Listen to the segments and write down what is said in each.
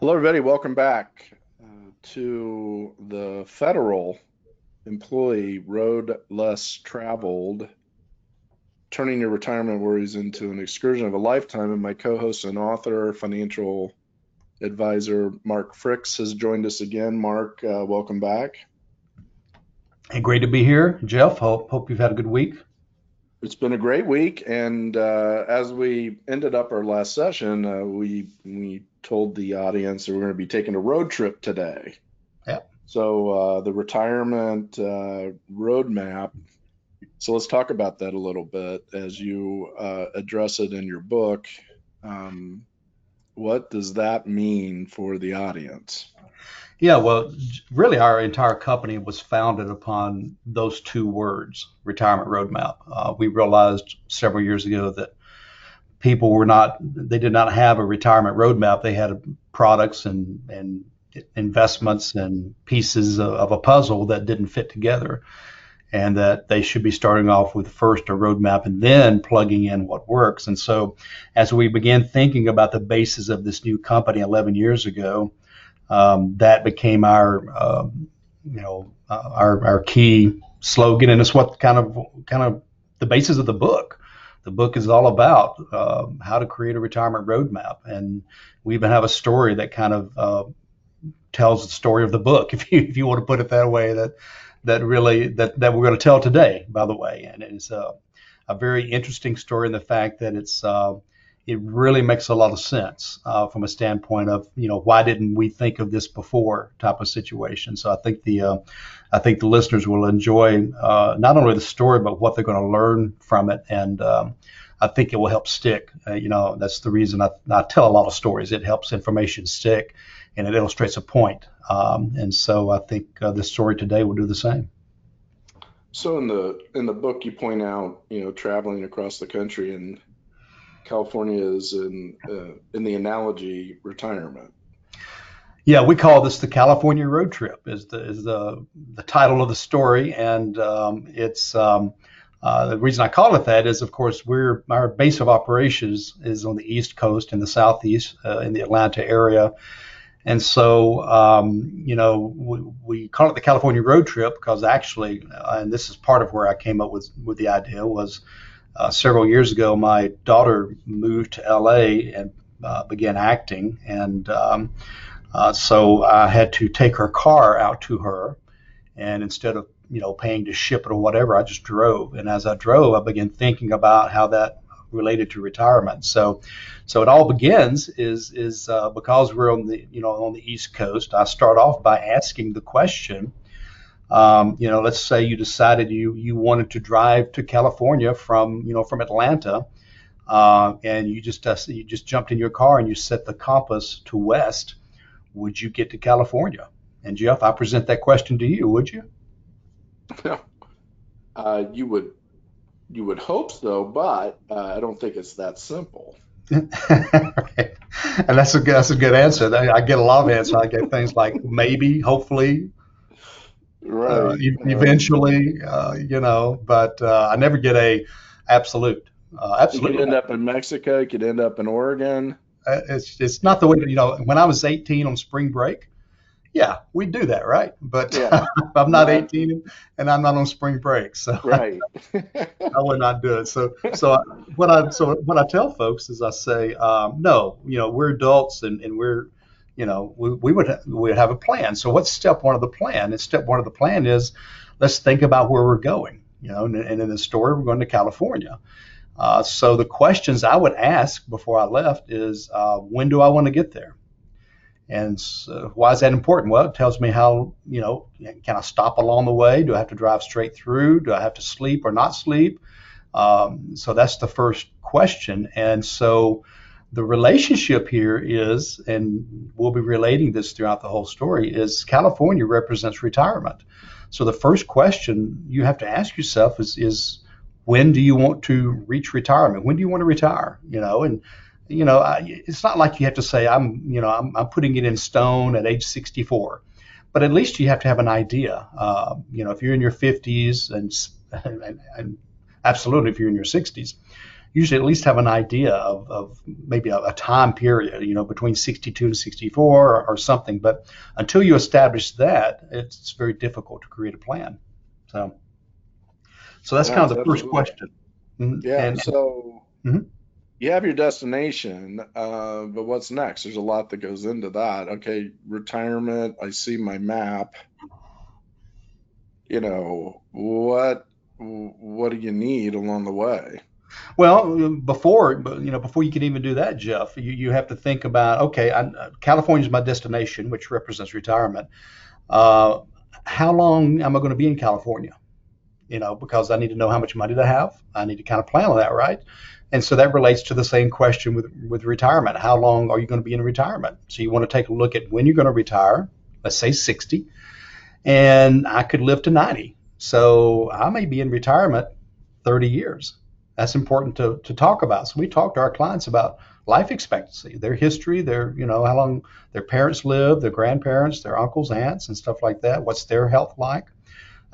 Hello, everybody. Welcome back uh, to the Federal Employee Road Less Traveled, turning your retirement worries into an excursion of a lifetime. And my co host and author, financial advisor Mark Fricks, has joined us again. Mark, uh, welcome back. Hey, great to be here, Jeff. Hope, hope you've had a good week. It's been a great week, and uh, as we ended up our last session, uh, we we told the audience that we're going to be taking a road trip today. Yeah. So uh, the retirement uh, roadmap. So let's talk about that a little bit as you uh, address it in your book. Um, what does that mean for the audience? Yeah, well, really, our entire company was founded upon those two words, retirement roadmap. Uh, we realized several years ago that people were not, they did not have a retirement roadmap. They had products and, and investments and pieces of, of a puzzle that didn't fit together. And that they should be starting off with first a roadmap and then plugging in what works. And so, as we began thinking about the basis of this new company 11 years ago, um, that became our um, you know uh, our our key slogan, and it's what kind of kind of the basis of the book. The book is all about uh, how to create a retirement roadmap, and we even have a story that kind of uh, tells the story of the book, if you if you want to put it that way. That that really that that we're going to tell today, by the way, and it's a a very interesting story in the fact that it's uh, it really makes a lot of sense uh, from a standpoint of you know why didn't we think of this before type of situation. So I think the uh, I think the listeners will enjoy uh, not only the story but what they're going to learn from it, and um, I think it will help stick. Uh, you know that's the reason I, I, tell a lot of stories. It helps information stick, and it illustrates a point. Um, and so I think uh, the story today will do the same. So in the in the book, you point out you know traveling across the country and California is in uh, in the analogy retirement. Yeah, we call this the California road trip. is the is the the title of the story, and um, it's um, uh, the reason I call it that is, of course, we're our base of operations is on the East Coast in the Southeast uh, in the Atlanta area. And so, um, you know, we, we, call it the California road trip because actually, uh, and this is part of where I came up with with the idea was uh, several years ago, my daughter moved to LA and uh, began acting, and um, uh, so I had to take her car out to her, and instead of you know paying to ship it or whatever, I just drove. And as I drove, I began thinking about how that related to retirement. So, so it all begins is is uh, because we're on the you know on the East Coast. I start off by asking the question um, you know, let's say you decided you you wanted to drive to California from you know from Atlanta, uh, and you just uh, you just jumped in your car and you set the compass to west. Would you get to California? And Jeff, I present that question to you. Would you? Uh, you would you would hope so, but uh, I don't think it's that simple. right. And that's a that's a good answer. I get a lot of answers. I get things like maybe, hopefully, right, uh, eventually, uh, you know, but uh, I never get a absolute. Uh, absolutely. You could end up in Mexico. You could end up in Oregon. Uh, it's it's not the way you know. When I was 18 on spring break, yeah, we do that, right? But yeah. I'm not 18 and I'm not on spring break, so right. I would not do it. So so I, what I so what I tell folks is I say um, no, you know, we're adults and, and we're you know, we, we would we would have a plan. So what's step one of the plan? And step one of the plan is let's think about where we're going. You know, and, and in the story we're going to California. Uh, so the questions I would ask before I left is uh, when do I want to get there? And so why is that important? Well, it tells me how, you know, can I stop along the way? Do I have to drive straight through? Do I have to sleep or not sleep? Um, so that's the first question. And so the relationship here is, and we'll be relating this throughout the whole story, is California represents retirement. So the first question you have to ask yourself is, is when do you want to reach retirement? When do you want to retire? You know, and you know, I, it's not like you have to say I'm, you know, I'm, I'm putting it in stone at age 64, but at least you have to have an idea. Uh, you know, if you're in your 50s and, and, and absolutely if you're in your 60s, usually at least have an idea of, of maybe a, a time period, you know, between 62 and 64 or, or, something. But until you establish that, it's very difficult to create a plan. So, so that's kind of the first question. Mm-hmm. Yeah. And, so mm-hmm. you have your destination, uh, but what's next? There's a lot that goes into that. Okay, retirement. I see my map. You know what? What do you need along the way? Well, before you know, before you can even do that, Jeff, you, you have to think about okay, California is my destination, which represents retirement. Uh, how long am I going to be in California? You know, because I need to know how much money to have. I need to kind of plan on that, right? And so that relates to the same question with with retirement. How long are you going to be in retirement? So you want to take a look at when you're going to retire. Let's say 60, and I could live to 90. So I may be in retirement 30 years that's important to, to talk about. So we talk to our clients about life expectancy, their history, their, you know, how long their parents lived, their grandparents, their uncles, aunts, and stuff like that. What's their health like?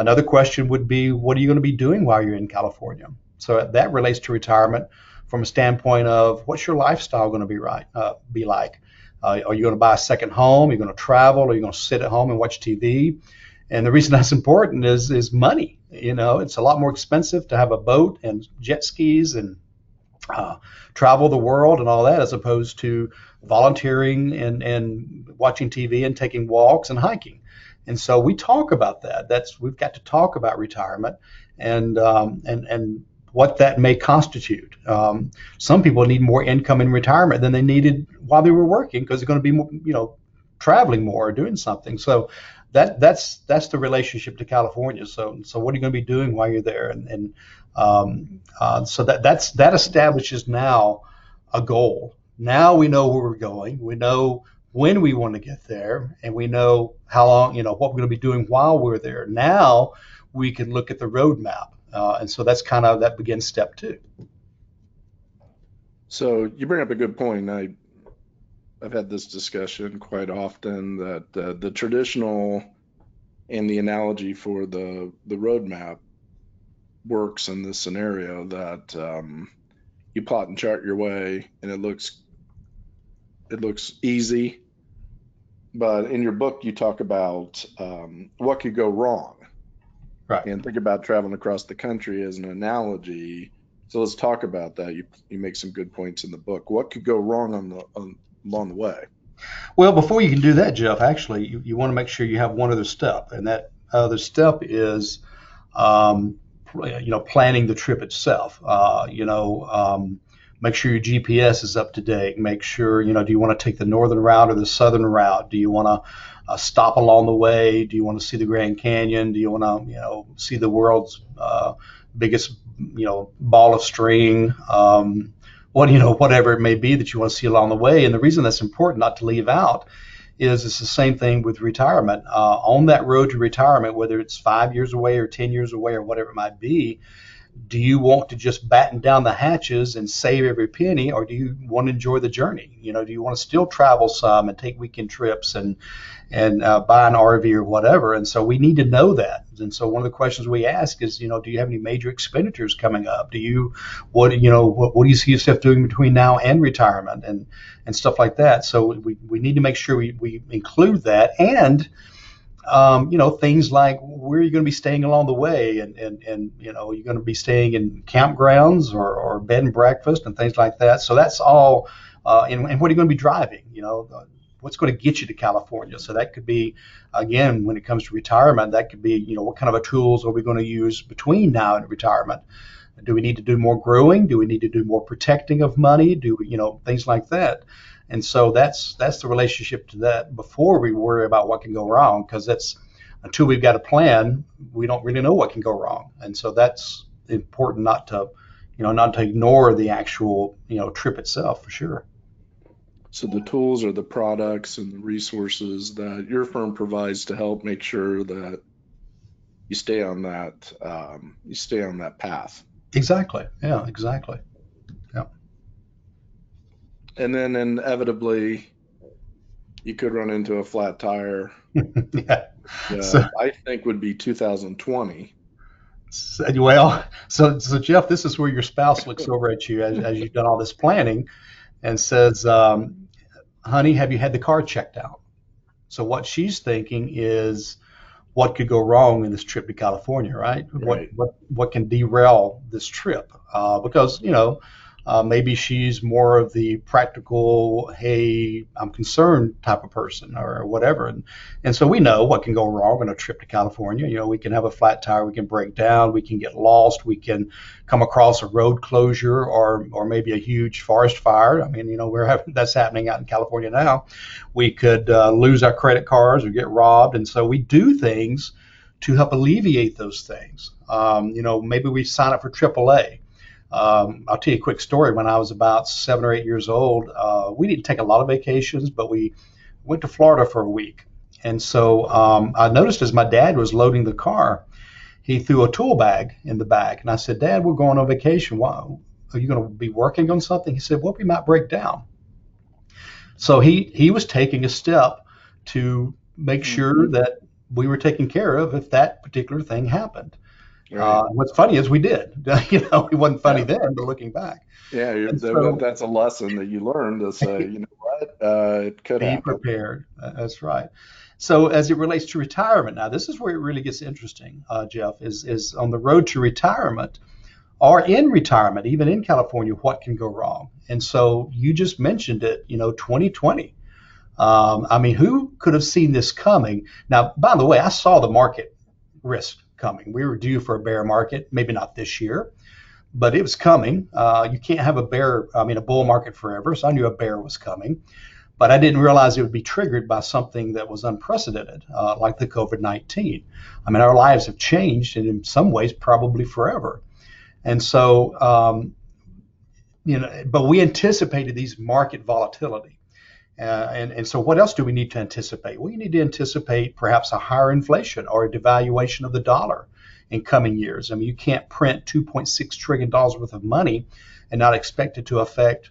Another question would be, what are you going to be doing while you're in California? So that relates to retirement from a standpoint of what's your lifestyle going to be right, uh, be like? Uh, are you going to buy a second home? Are you going to travel? Are you going to sit at home and watch TV? And the reason that's important is is money. You know, it's a lot more expensive to have a boat and jet skis and uh, travel the world and all that, as opposed to volunteering and and watching TV and taking walks and hiking. And so we talk about that. That's we've got to talk about retirement and um, and and what that may constitute. Um, some people need more income in retirement than they needed while they were working because they're going to be, you know, traveling more or doing something. So that that's that's the relationship to California. So so what are you going to be doing while you're there? And, and um, uh, so that that's that establishes now a goal. Now we know where we're going. We know when we want to get there, and we know how long. You know what we're going to be doing while we're there. Now we can look at the roadmap, uh, and so that's kind of that begins step two. So you bring up a good point. I I've had this discussion quite often that uh, the traditional and the analogy for the the roadmap works in this scenario that um, you plot and chart your way and it looks it looks easy but in your book you talk about um, what could go wrong. Right. And think about traveling across the country as an analogy. So let's talk about that. You you make some good points in the book. What could go wrong on the on along the way? Well, before you can do that, Jeff, actually, you, you want to make sure you have one other step, and that other step is, um, you know, planning the trip itself. Uh, you know, um, make sure your GPS is up to date. Make sure, you know, do you want to take the northern route or the southern route? Do you want to uh, stop along the way? Do you want to see the Grand Canyon? Do you want to, you know, see the world's uh, biggest, you know, ball of string? Um, what you know whatever it may be that you want to see along the way. And the reason that's important not to leave out is it's the same thing with retirement. Uh, on that road to retirement, whether it's five years away or ten years away or whatever it might be, do you want to just batten down the hatches and save every penny or do you want to enjoy the journey? You know do you want to still travel some and take weekend trips and and uh, buy an rv or whatever? And so we need to know that. And so one of the questions we ask is you know do you have any major expenditures coming up? Do you what you know what, what do you see yourself doing between now and retirement and and stuff like that? So we, we need to make sure we, we include that. And um, you know, things like where are you going to be staying along the way, and and and you know, you're going to be staying in campgrounds or, or bed and breakfast and things like that. So that's all. Uh, and, and what are you going to be driving? You know, what's going to get you to California? So that could be, again, when it comes to retirement, that could be, you know, what kind of a tools are we going to use between now and retirement? Do we need to do more growing? Do we need to do more protecting of money? Do we, you know, things like that? And so that's that's the relationship to that before we worry about what can go wrong because that's until we've got a plan, we don't really know what can go wrong. And so that's important not to you know not to ignore the actual you know trip itself for sure. So the tools are the products and the resources that your firm provides to help make sure that you stay on that um, you stay on that path. Exactly. Yeah. Exactly Yeah. and then inevitably you could run into a flat tire. yeah. Uh, so, I think would be 2020. said, well, so so Jeff, this is where your spouse looks over at you as, as you've done all this planning, and says, um, "Honey, have you had the car checked out?" So what she's thinking is, what could go wrong in this trip to California, right? Right. What what what can derail this trip? Uh, because you know uh, maybe she's more of the practical, hey, I'm concerned type of person or whatever. And, and so we know what can go wrong on a trip to California. You know, we can have a flat tire, we can break down, we can get lost, we can come across a road closure or, or maybe a huge forest fire. I mean, you know, we're having that's happening out in California now. We could uh, lose our credit cards or get robbed. And so we do things to help alleviate those things. Um, you know, maybe we sign up for AAA um, I'll tell you a quick story. When I was about seven or eight years old, uh, we didn't take a lot of vacations, but we went to Florida for a week. And so um, I noticed as my dad was loading the car, he threw a tool bag in the back. And I said, Dad, we're going on vacation. Why, are you going to be working on something? He said, Well, we might break down. So he, he was taking a step to make sure mm-hmm. that we were taken care of if that particular thing happened. Right. Uh, what's funny is we did. you know, it wasn't funny yeah. then, but looking back. Yeah, so, that's a lesson that you learned to say, you know what, uh, it could be happen. prepared. That's right. So as it relates to retirement, now this is where it really gets interesting, uh, Jeff. Is is on the road to retirement, or in retirement, even in California, what can go wrong? And so you just mentioned it. You know, 2020. Um, I mean, who could have seen this coming? Now, by the way, I saw the market risk coming. We were due for a bear market, maybe not this year, but it was coming. Uh, you can't have a bear, I mean, a bull market forever. So I knew a bear was coming, but I didn't realize it would be triggered by something that was unprecedented, uh, like the COVID 19. I mean, our lives have changed, and in some ways, probably forever. And so, um, you know, but we anticipated these market volatility. Uh, and, and so, what else do we need to anticipate? We need to anticipate perhaps a higher inflation or a devaluation of the dollar in coming years. I mean, you can't print $2.6 trillion worth of money and not expect it to affect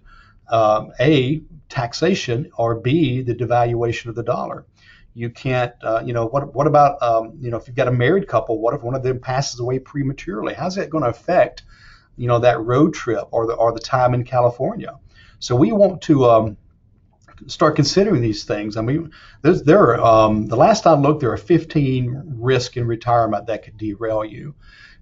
um, A, taxation, or B, the devaluation of the dollar. You can't, uh, you know, what, what about, um, you know, if you've got a married couple, what if one of them passes away prematurely? How's that going to affect, you know, that road trip or the, or the time in California? So we want to, um, start considering these things. I mean, there are, um, the last I looked, there are 15 risks in retirement that could derail you.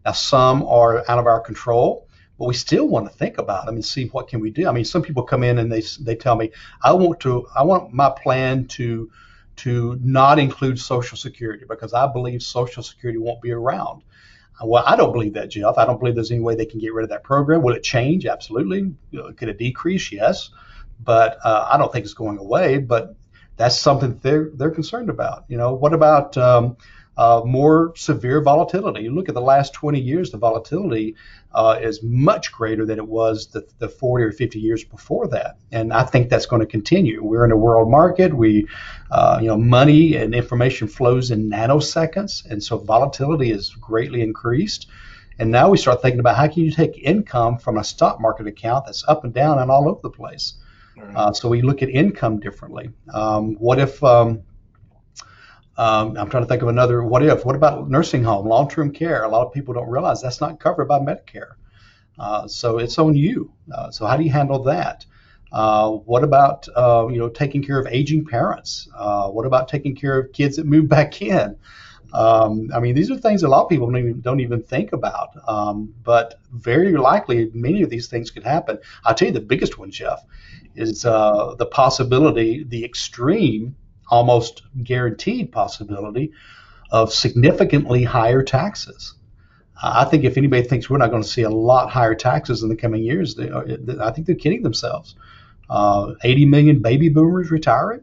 Now, some are out of our control, but we still want to think about them and see what can we do. I mean, some people come in and they they tell me, I want to, I want my plan to to not include Social Security because I believe Social Security won't be around. Well, I don't believe that, Jeff. I don't believe there's any way they can get rid of that program. Will it change? Absolutely. Could it decrease? Yes but uh, I don't think it's going away. But that's something they're they're concerned about. You know, what about um, uh, more severe volatility? You look at the last 20 years, the volatility uh, is much greater than it was the, the 40 or 50 years before that, and I think that's going to continue. We're in a world market. We, uh, you know, money and information flows in nanoseconds, and so volatility is greatly increased. And now we start thinking about how can you take income from a stock market account that's up and down and all over the place. Uh, so we look at income differently. Um, what if um, um, I'm trying to think of another. What if? What about nursing home, long-term care? A lot of people don't realize that's not covered by Medicare. Uh, so it's on you. Uh, so how do you handle that? Uh, what about uh, you know taking care of aging parents? Uh, what about taking care of kids that move back in? Um, I mean, these are things a lot of people don't even, don't even think about. Um, but very likely, many of these things could happen. I'll tell you the biggest one, Jeff, is uh, the possibility, the extreme, almost guaranteed possibility of significantly higher taxes. I think if anybody thinks we're not going to see a lot higher taxes in the coming years, they, I think they're kidding themselves. Uh, 80 million baby boomers retiring.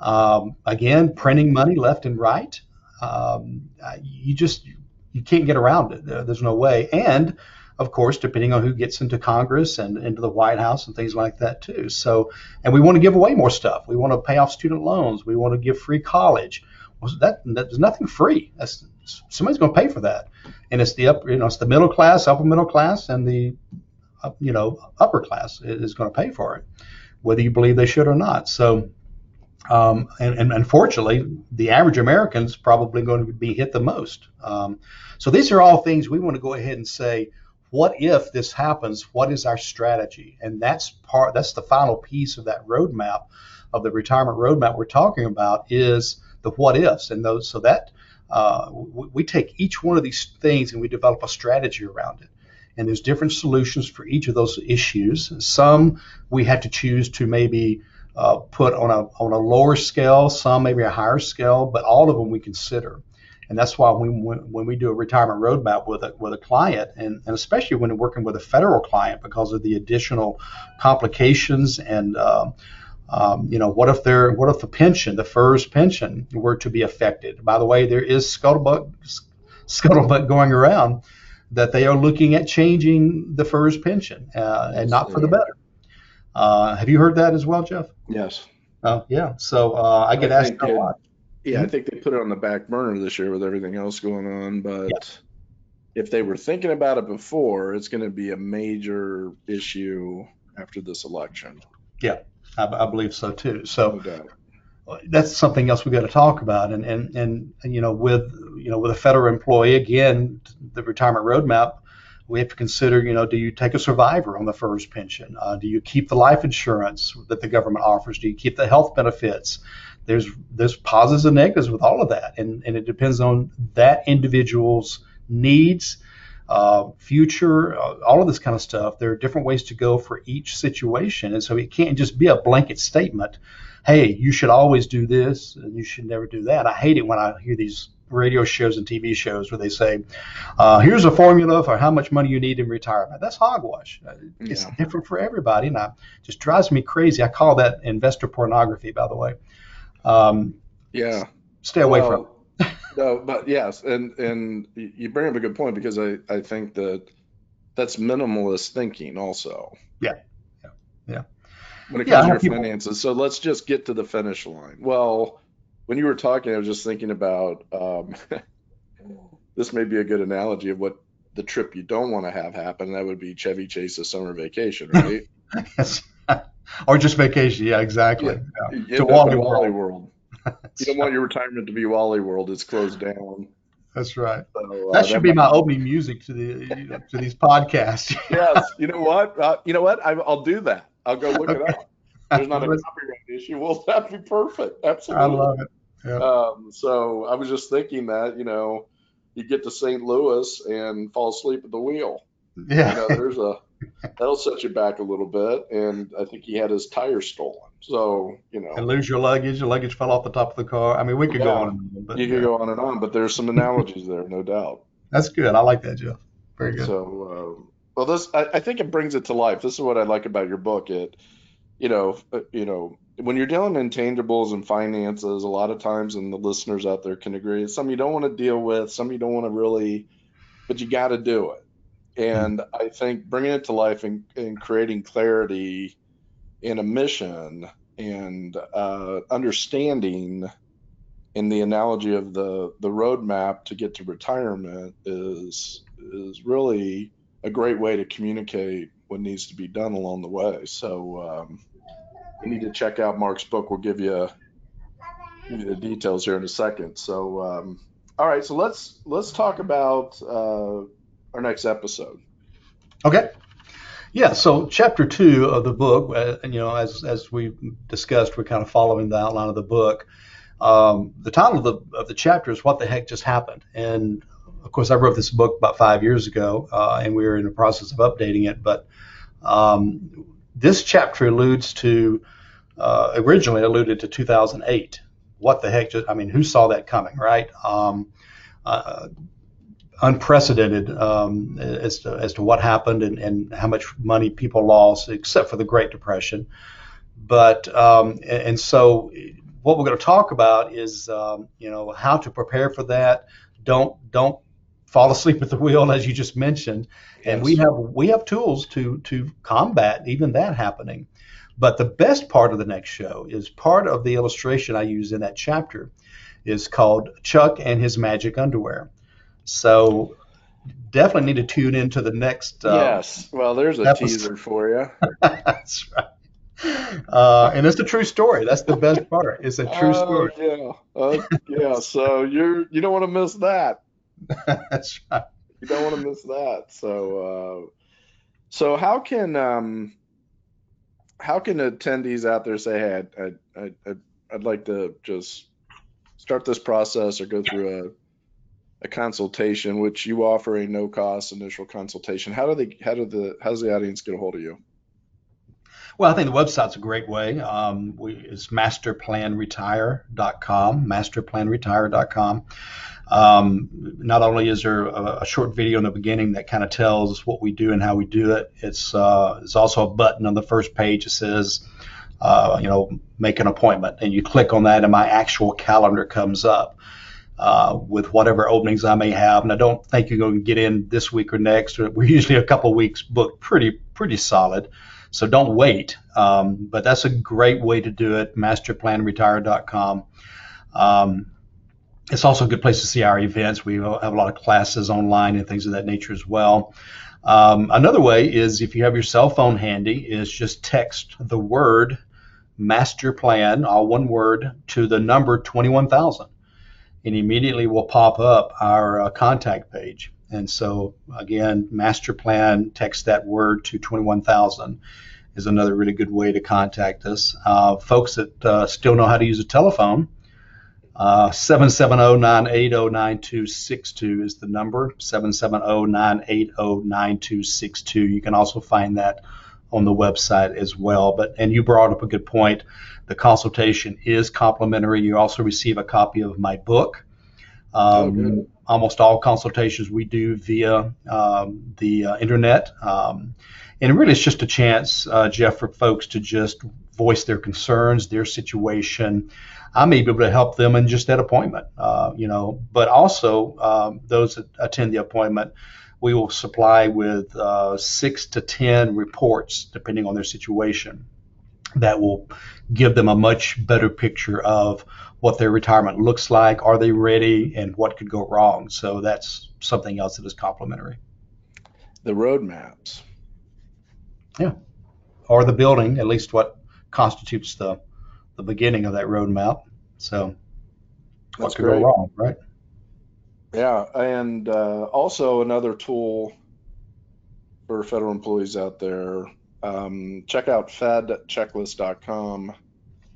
Um, again, printing money left and right um, you just you can't get around it. There's no way. And of course, depending on who gets into Congress and into the White House and things like that too. So, and we want to give away more stuff. We want to pay off student loans. We want to give free college. Well, that, that there's nothing free. That's somebody's going to pay for that, and it's the upper, you know, it's the middle class, upper middle class, and the, you know, upper class is going to pay for it, whether you believe they should or not. So, Um, and, and, unfortunately, the average American is probably going to be hit the most. Um, so these are all things we want to go ahead and say, what if this happens? What is our strategy? And that's part. That's the final piece of that roadmap, of the retirement roadmap we're talking about, is the what ifs and those. So that uh, we, we take each one of these things and we develop a strategy around it and there's different solutions for each of those issues. Some we have to choose to maybe uh, put on a on a lower scale, some maybe a higher scale, but all of them we consider. And that's why when, when we do a retirement roadmap with a, with a client, and, and especially when working with a federal client because of the additional complications and um, um, you know, what if there, what if the pension, the FERS pension, were to be affected? By the way, there is scuttlebutt, scuttlebutt going around that they are looking at changing the FERS pension uh, and not for the better. Uh, have you heard that as well, Jeff? Yes. Oh, yeah. So uh, I get I asked a lot. Yeah, mm-hmm. I think they put it on the back burner this year with everything else going on. But yeah. if they were thinking about it before, it's going to be a major issue after this election. Yeah, I, I believe so too. So no that's something else we've got to talk about. And, and, and, and, you know, with, you know, with a federal employee, again, the retirement roadmap, we have to consider, you know, do you take a survivor on the FERS pension? Uh, do you keep the life insurance that the government offers? Do you keep the health benefits? There's there's positives and negatives with all of that, and and it depends on that individual's needs, uh, future, uh, all of this kind of stuff. There are different ways to go for each situation, and so it can't just be a blanket statement hey, you should always do this and you should never do that. I hate it when I hear these radio shows and TV shows where they say, uh, here's a formula for how much money you need in retirement. That's hogwash. Uh, it's yeah. different for everybody, and it just drives me crazy. I call that investor pornography, by the way. Um, yeah. Stay away well, from no, but yes, and and you bring up a good point because I I think that that's minimalist thinking also. Yeah. Yeah. Yeah when it comes yeah, to your finances. So let's just get to the finish line. Well, when you were talking, I was just thinking about um, this may be a good analogy of what the trip you don't want to have happen. That would be Chevy Chase's summer vacation, right? yes. Or just vacation. Yeah, exactly. Yeah. Yeah. To Wally, Wally World. you don't want your retirement to be Wally World. It's closed down. That's right. So, uh, that should that be my opening music to the to these podcasts. yes. You know what? Uh, you know what? I, will do that. I'll go look okay. it up. There's not a copyright issue. Well, that'd be perfect. Absolutely. I love it. Yeah. Um, so I was just thinking that, you know, you get to St. Louis and fall asleep at the wheel. Yeah. You know, there's a that'll set you back a little bit. And I think he had his tire stolen. So, you know. And lose your luggage. Your luggage fell off the top of the car. I mean, we could yeah, go on and on. But, you could go on and on, but there's some analogies there, no doubt. That's good. I like that, Jeff. Very good. So, um, well, this I, I, think it brings it to life. This is what I like about your book. It, you know, uh, you know, when you're dealing in intangibles and finances, a lot of times, and the listeners out there can agree, some you don't want to deal with, some you don't want to really, but you got to do it. And. I think bringing it to life and, and creating clarity in a mission and uh, understanding in the analogy of the the roadmap to get to retirement is is really a great way to communicate what needs to be done along the way. So um, you need to check out Mark's book. We'll give you, give you the details here in a second. So um, all right, so let's let's talk about uh, our next episode. Okay. Yeah, so chapter two of the book, uh, you know, as as we discussed, we're kind of following the outline of the book. Um, the title of the of the chapter is "What the Heck Just Happened," and of course, I wrote this book about five years ago, uh, and we are in the process of updating it. But um, this chapter alludes to uh, originally alluded to 2008. What the heck? Just, I mean, who saw that coming, right? Um, uh, unprecedented um, as to as to what happened and, and how much money people lost, except for the Great Depression. But um, and, and, so what we're going to talk about is um, you know how to prepare for that. Don't don't fall asleep at the wheel, as you just mentioned. And we have we have tools to to combat even that happening. But the best part of the next show is part of the illustration I use in that chapter is called Chuck and his magic underwear. So definitely need to tune into the next. Uh, yes. Well, there's a episode. teaser for you. That's right. Uh, and it's a true story. That's the best part. It's a true Oh, story. yeah. Uh, yeah. So you're you don't want to miss that. That's right. You don't want to miss that. So uh, so how can um how can attendees out there say, hey, I'd, I'd, I'd I'd like to just start this process or go through a a consultation, which you offer a no cost initial consultation. How do they how do the how does the audience get a hold of you? Well, I think the website's a great way. Um, we, it's masterplanretire.com, masterplanretire.com. Um, not only is there a, a, short video in the beginning that kind of tells what we do and how we do it, it's uh, it's also a button on the first page that says, uh, you know, make an appointment, and you click on that, and my actual calendar comes up. Uh, with whatever openings I may have, and I don't think you're going to get in this week or next. We're usually a couple weeks booked, pretty pretty solid. So don't wait. Um, but that's a great way to do it. Masterplanretire.com. Um, it's also a good place to see our events. We have a lot of classes online and things of that nature as well. Um, another way is if you have your cell phone handy, is just text the word master plan, all one word, to the number 21,000 and immediately will pop up our uh, contact page. And so, again, master plan, text that word to 21,000 is another really good way to contact us. Uh, folks that uh, still know how to use a telephone, uh, 770-980-9262 is the number, 770-980-9262. You can also find that on the website as well. But And you brought up a good point. The consultation is complimentary. You also receive a copy of my book. Um, Oh, almost all consultations we do via um, the uh, internet. Um, and really, it's just a chance, uh, Jeff, for folks to just voice their concerns, their situation. I may be able to help them in just that appointment, uh, you know, but also um, those that attend the appointment, we will supply with uh, six to 10 reports, depending on their situation, that will give them a much better picture of what their retirement looks like, are they ready, and what could go wrong. So that's something else that is complimentary. The roadmaps. Yeah. Or the building, at least what constitutes the the beginning of that roadmap. So what That's could great. go wrong, right? Yeah, and uh, also another tool for federal employees out there. Um, check out fedchecklist.com.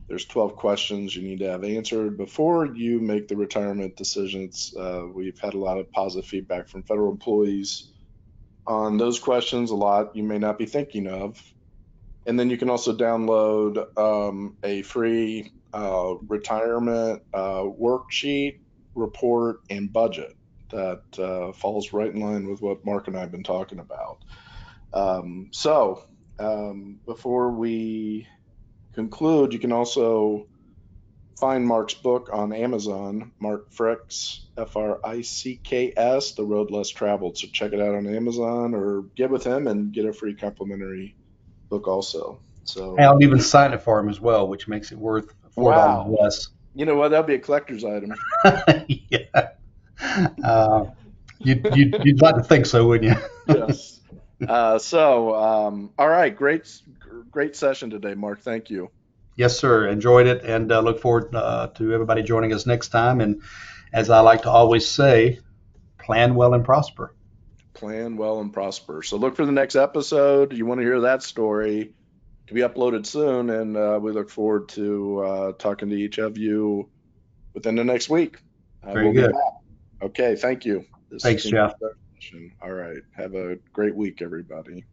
There's 12 questions you need to have answered before you make the retirement decisions. Uh, we've had a lot of positive feedback from federal employees on those questions. A lot you may not be thinking of. And then you can also download um, a free uh, retirement uh, worksheet, report, and budget that uh, falls right in line with what Mark and I have been talking about. Um, so, um, before we conclude, you can also find Mark's book on Amazon, Mark Fricks, F R I C K S, The Road Less Traveled. So, check it out on Amazon or get with him and get a free complimentary book also. So, And I'll even sign it for him as well, which makes it worth four dollars Wow. less. you know what? That'd be a collector's item. yeah. Uh, you'd, you'd, you'd like to think so, wouldn't you? yes. Uh, so, um, all right, great, great session today, Mark. Thank you. Yes, sir. Enjoyed it and uh, look forward uh, to everybody joining us next time. And as I like to always say, plan well and prosper. Plan well and prosper. So, look for the next episode. You want to hear that story to be uploaded soon, and uh, we look forward to uh, talking to each of you within the next week. Uh, Very we'll good. Okay, thank you. This Thanks, Jeff. session. All right, have a great week, everybody.